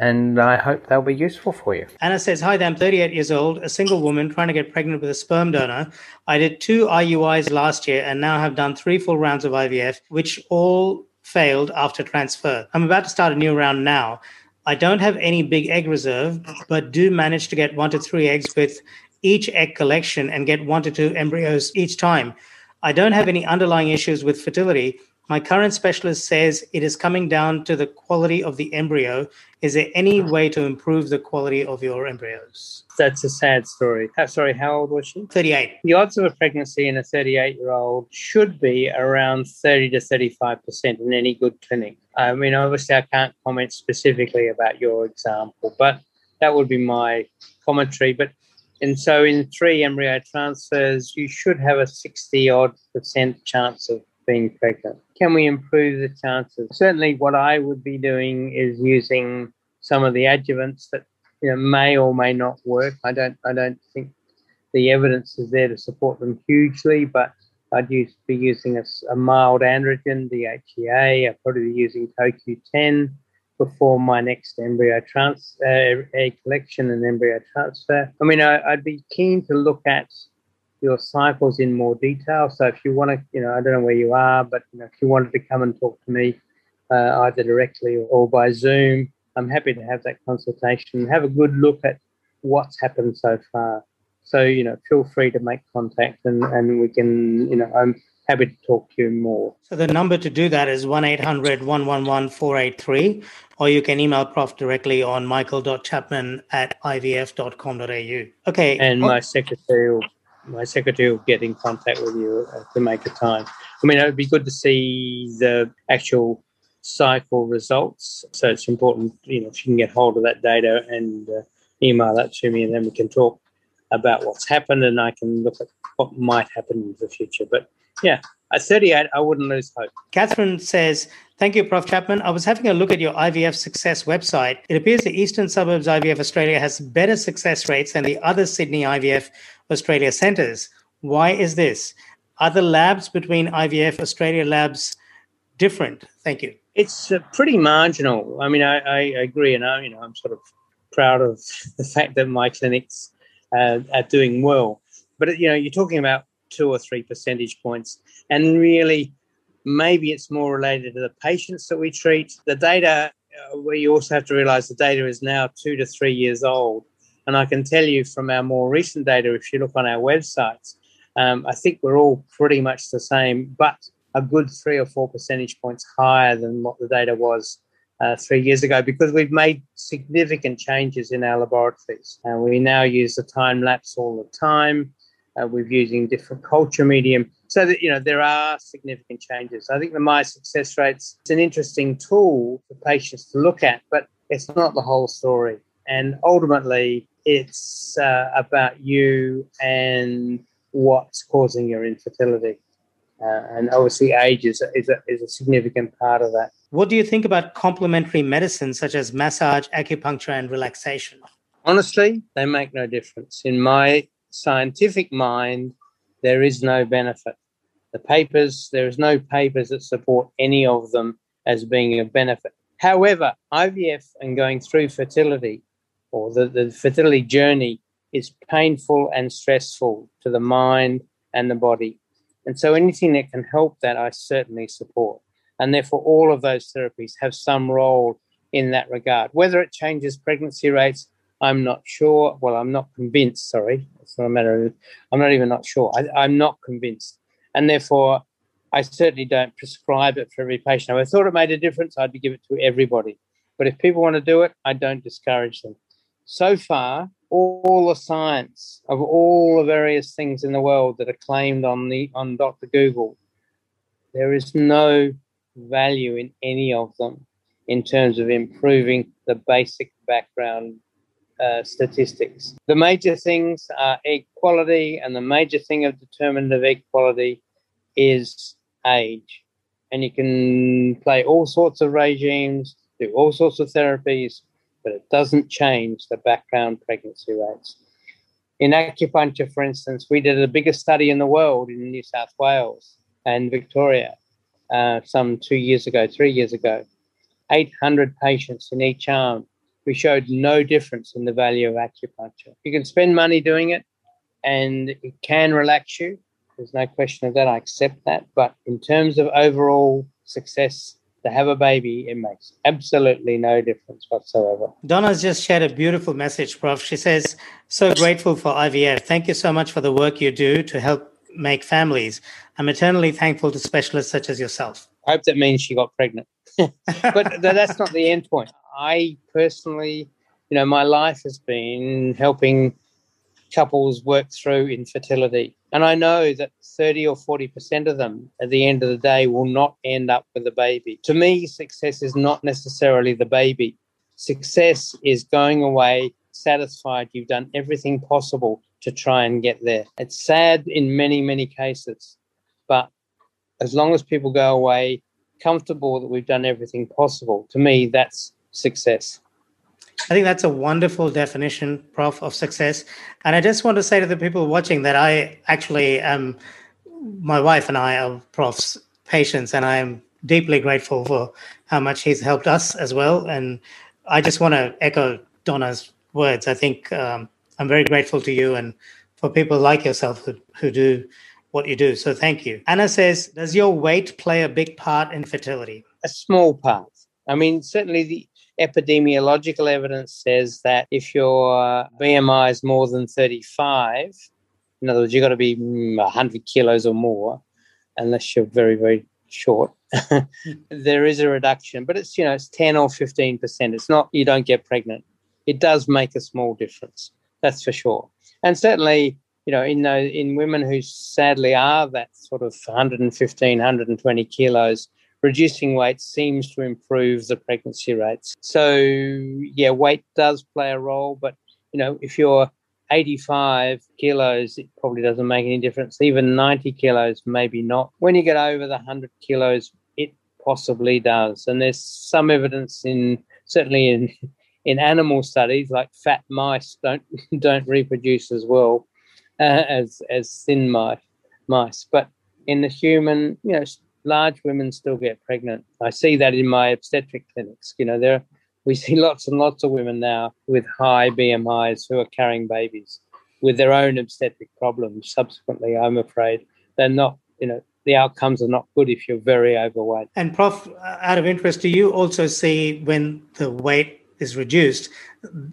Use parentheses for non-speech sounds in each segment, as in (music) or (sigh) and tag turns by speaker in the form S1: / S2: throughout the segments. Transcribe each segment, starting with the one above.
S1: and I hope they'll be useful for you.
S2: Anna says, Hi there, I'm 38 years old, a single woman trying to get pregnant with a sperm donor. I did two IUIs last year and now have done three full rounds of IVF, which all failed after transfer. I'm about to start a new round now. I don't have any big egg reserve, but do manage to get one to three eggs with each egg collection and get one to two embryos each time. I don't have any underlying issues with fertility, my current specialist says it is coming down to the quality of the embryo. Is there any way to improve the quality of your embryos?
S1: That's a sad story. Uh, sorry, how old was she?
S2: 38.
S1: The odds of a pregnancy in a 38 year old should be around 30 to 35% in any good clinic. I mean, obviously, I can't comment specifically about your example, but that would be my commentary. But and so in three embryo transfers, you should have a 60 odd percent chance of being pregnant. Can we improve the chances? Certainly, what I would be doing is using some of the adjuvants that you know may or may not work. I don't I don't think the evidence is there to support them hugely, but I'd use, be using a, a mild androgen, DHEA. I'd probably be using CoQ10 before my next embryo trans uh, egg collection and embryo transfer. I mean, I, I'd be keen to look at your cycles in more detail. So if you want to, you know, I don't know where you are, but you know, if you wanted to come and talk to me uh, either directly or by Zoom, I'm happy to have that consultation. Have a good look at what's happened so far. So you know, feel free to make contact, and and we can, you know, I'm happy to talk to you more.
S2: So the number to do that is 1-800-111-483, or you can email Prof directly on michael.chapman at ivf.com.au. Okay.
S1: And my secretary will my secretary will get in contact with you uh, to make a time. I mean, it would be good to see the actual cycle results. So it's important, you know, if you can get hold of that data and uh, email that to me, and then we can talk about what's happened, and I can look at what might happen in the future. But yeah, at 38, I wouldn't lose hope.
S2: Catherine says, Thank you, Prof. Chapman. I was having a look at your IVF success website. It appears the Eastern Suburbs IVF Australia has better success rates than the other Sydney IVF Australia centers. Why is this? Are the labs between IVF Australia labs different? Thank you.
S1: It's uh, pretty marginal. I mean, I, I, agree, and I, you know, I'm sort of proud of (laughs) the fact that my clinics uh, are doing well. But you know, you're talking about two or three percentage points, and really Maybe it's more related to the patients that we treat. The data, uh, we also have to realize the data is now two to three years old. And I can tell you from our more recent data, if you look on our websites, um, I think we're all pretty much the same, but a good three or four percentage points higher than what the data was uh, three years ago because we've made significant changes in our laboratories. And we now use the time lapse all the time. Uh, we're using different culture medium so that you know there are significant changes. I think the My Success Rates is an interesting tool for patients to look at, but it's not the whole story. And ultimately, it's uh, about you and what's causing your infertility. Uh, and obviously, age is a, is, a, is a significant part of that.
S2: What do you think about complementary medicine such as massage, acupuncture, and relaxation?
S1: Honestly, they make no difference. In my scientific mind, there is no benefit. The papers, there is no papers that support any of them as being a benefit. However, IVF and going through fertility or the, the fertility journey is painful and stressful to the mind and the body. And so anything that can help that, I certainly support. And therefore, all of those therapies have some role in that regard. Whether it changes pregnancy rates, I'm not sure. Well, I'm not convinced. Sorry, it's not a matter of. I'm not even not sure. I, am not convinced, and therefore, I certainly don't prescribe it for every patient. If I thought it made a difference, I'd give it to everybody. But if people want to do it, I don't discourage them. So far, all the science of all the various things in the world that are claimed on the on Dr. Google, there is no value in any of them in terms of improving the basic background uh, statistics. The major things are egg quality, and the major thing of determinant of egg quality is age. And you can play all sorts of regimes, do all sorts of therapies, but it doesn't change the background pregnancy rates. In acupuncture, for instance, we did the biggest study in the world in New South Wales and Victoria uh, some two years ago, three years ago. 800 patients in each arm. We showed no difference in the value of acupuncture. You can spend money doing it and it can relax you. There's no question of that. I accept that. But in terms of overall success, to have a baby, it makes absolutely no difference whatsoever.
S2: Donna's just shared a beautiful message, Prof. She says, So grateful for IVF. Thank you so much for the work you do to help make families. I'm eternally thankful to specialists such as yourself.
S1: I hope that means she got pregnant. (laughs) but that's not the end point. I personally, you know, my life has been helping couples work through infertility. And I know that 30 or 40% of them at the end of the day will not end up with a baby. To me, success is not necessarily the baby. Success is going away satisfied you've done everything possible to try and get there. It's sad in many, many cases, but as long as people go away comfortable that we've done everything possible, to me, that's success.
S2: I think that's a wonderful definition, Prof, of success. And I just want to say to the people watching that I actually am, my wife and I are Prof's patients, and I am deeply grateful for how much he's helped us as well. And I just want to echo Donna's words. I think um, I'm very grateful to you and for people like yourself who, who do what you do. So thank you. Anna says, Does your weight play a big part in fertility?
S1: A small part. I mean, certainly the epidemiological evidence says that if your BMI is more than 35, in other words, you've got to be mm, 100 kilos or more, unless you're very, very short. (laughs) there is a reduction, but it's you know it's 10 or 15 percent. It's not you don't get pregnant. It does make a small difference, that's for sure. And certainly, you know, in those, in women who sadly are that sort of 115, 120 kilos, reducing weight seems to improve the pregnancy rates. So, yeah, weight does play a role, but you know, if you're 85 kilos, it probably doesn't make any difference. Even 90 kilos, maybe not. When you get over the 100 kilos, it possibly does. And there's some evidence in certainly in in animal studies, like fat mice don't (laughs) don't reproduce as well uh, as as thin mice. Mice, but in the human, you know, large women still get pregnant. I see that in my obstetric clinics. You know, there we see (laughs) lots and lots of women now with high BMIs who are carrying babies with their own obstetric problems. Subsequently, I'm afraid they're not. You know, the outcomes are not good if you're very overweight.
S2: And, Prof, out of interest, do you also see when the weight is reduced?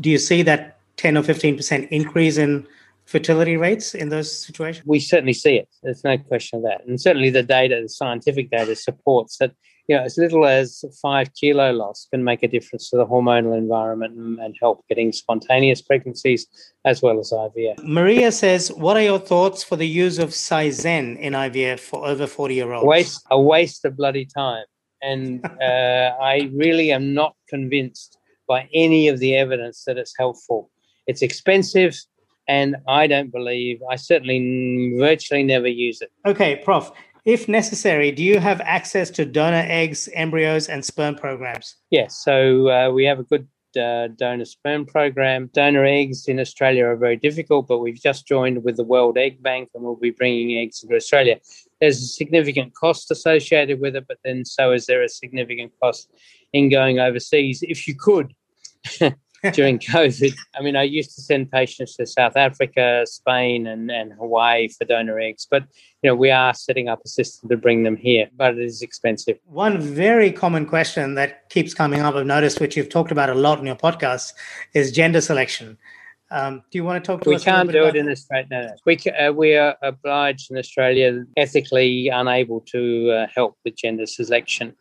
S2: Do you see that 10 or 15 percent increase in fertility rates in those situations?
S1: We certainly see it. There's no question of that. And certainly the data, the scientific data supports that, you know, as little as five kilo loss can make a difference to the hormonal environment and, and help getting spontaneous pregnancies as well as IVF.
S2: Maria says, what are your thoughts for the use of Saizen in IVF for over 40 year olds?
S1: Waste, a waste of bloody time. And (laughs) uh, I really am not convinced by any of the evidence that it's helpful. It's expensive and I don't believe, I certainly virtually never use it.
S2: Okay, Prof. If necessary, do you have access to donor eggs, embryos, and sperm programs?
S1: Yes, so uh, we have a good uh, donor sperm program. Donor eggs in Australia are very difficult, but we've just joined with the World Egg Bank and we'll be bringing eggs into Australia. There's a significant cost associated with it, but then so is there a significant cost in going overseas. If you could, (laughs) during (laughs) COVID. I mean, I used to send patients to South Africa, Spain, and, and Hawaii for donor eggs, but you know we are setting up a system to bring them here, but it is expensive.
S2: One very common question that keeps coming up, I've noticed, which you've talked about a lot in your podcast, is gender selection. Um, do you want to talk to
S1: we
S2: us?
S1: We can't do it in Australia. No, no. We, uh, we are obliged in Australia, ethically unable to uh, help with gender selection.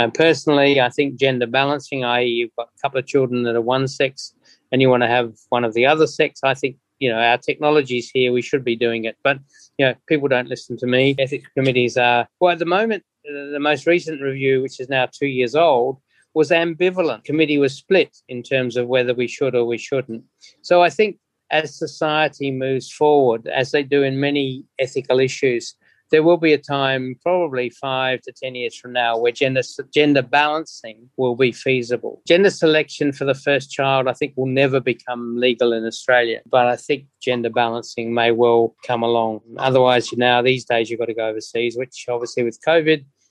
S1: Um, personally, I think gender balancing, i.e., you've got a couple of children that are one sex and you want to have one of the other sex, I think, you know, our technologies here, we should be doing it. But, you know, people don't listen to me. Ethics committees are, well, at the moment, the most recent review, which is now two years old, was ambivalent. Committee was split in terms of whether we should or we shouldn't. So I think as society moves forward, as they do in many ethical issues, there will be a time, probably five to 10 years from now, where gender, gender balancing will be feasible. Gender selection for the first child, I think, will never become legal in Australia, but I think gender balancing may well come along. Otherwise, now these days, you've got to go overseas, which obviously with COVID,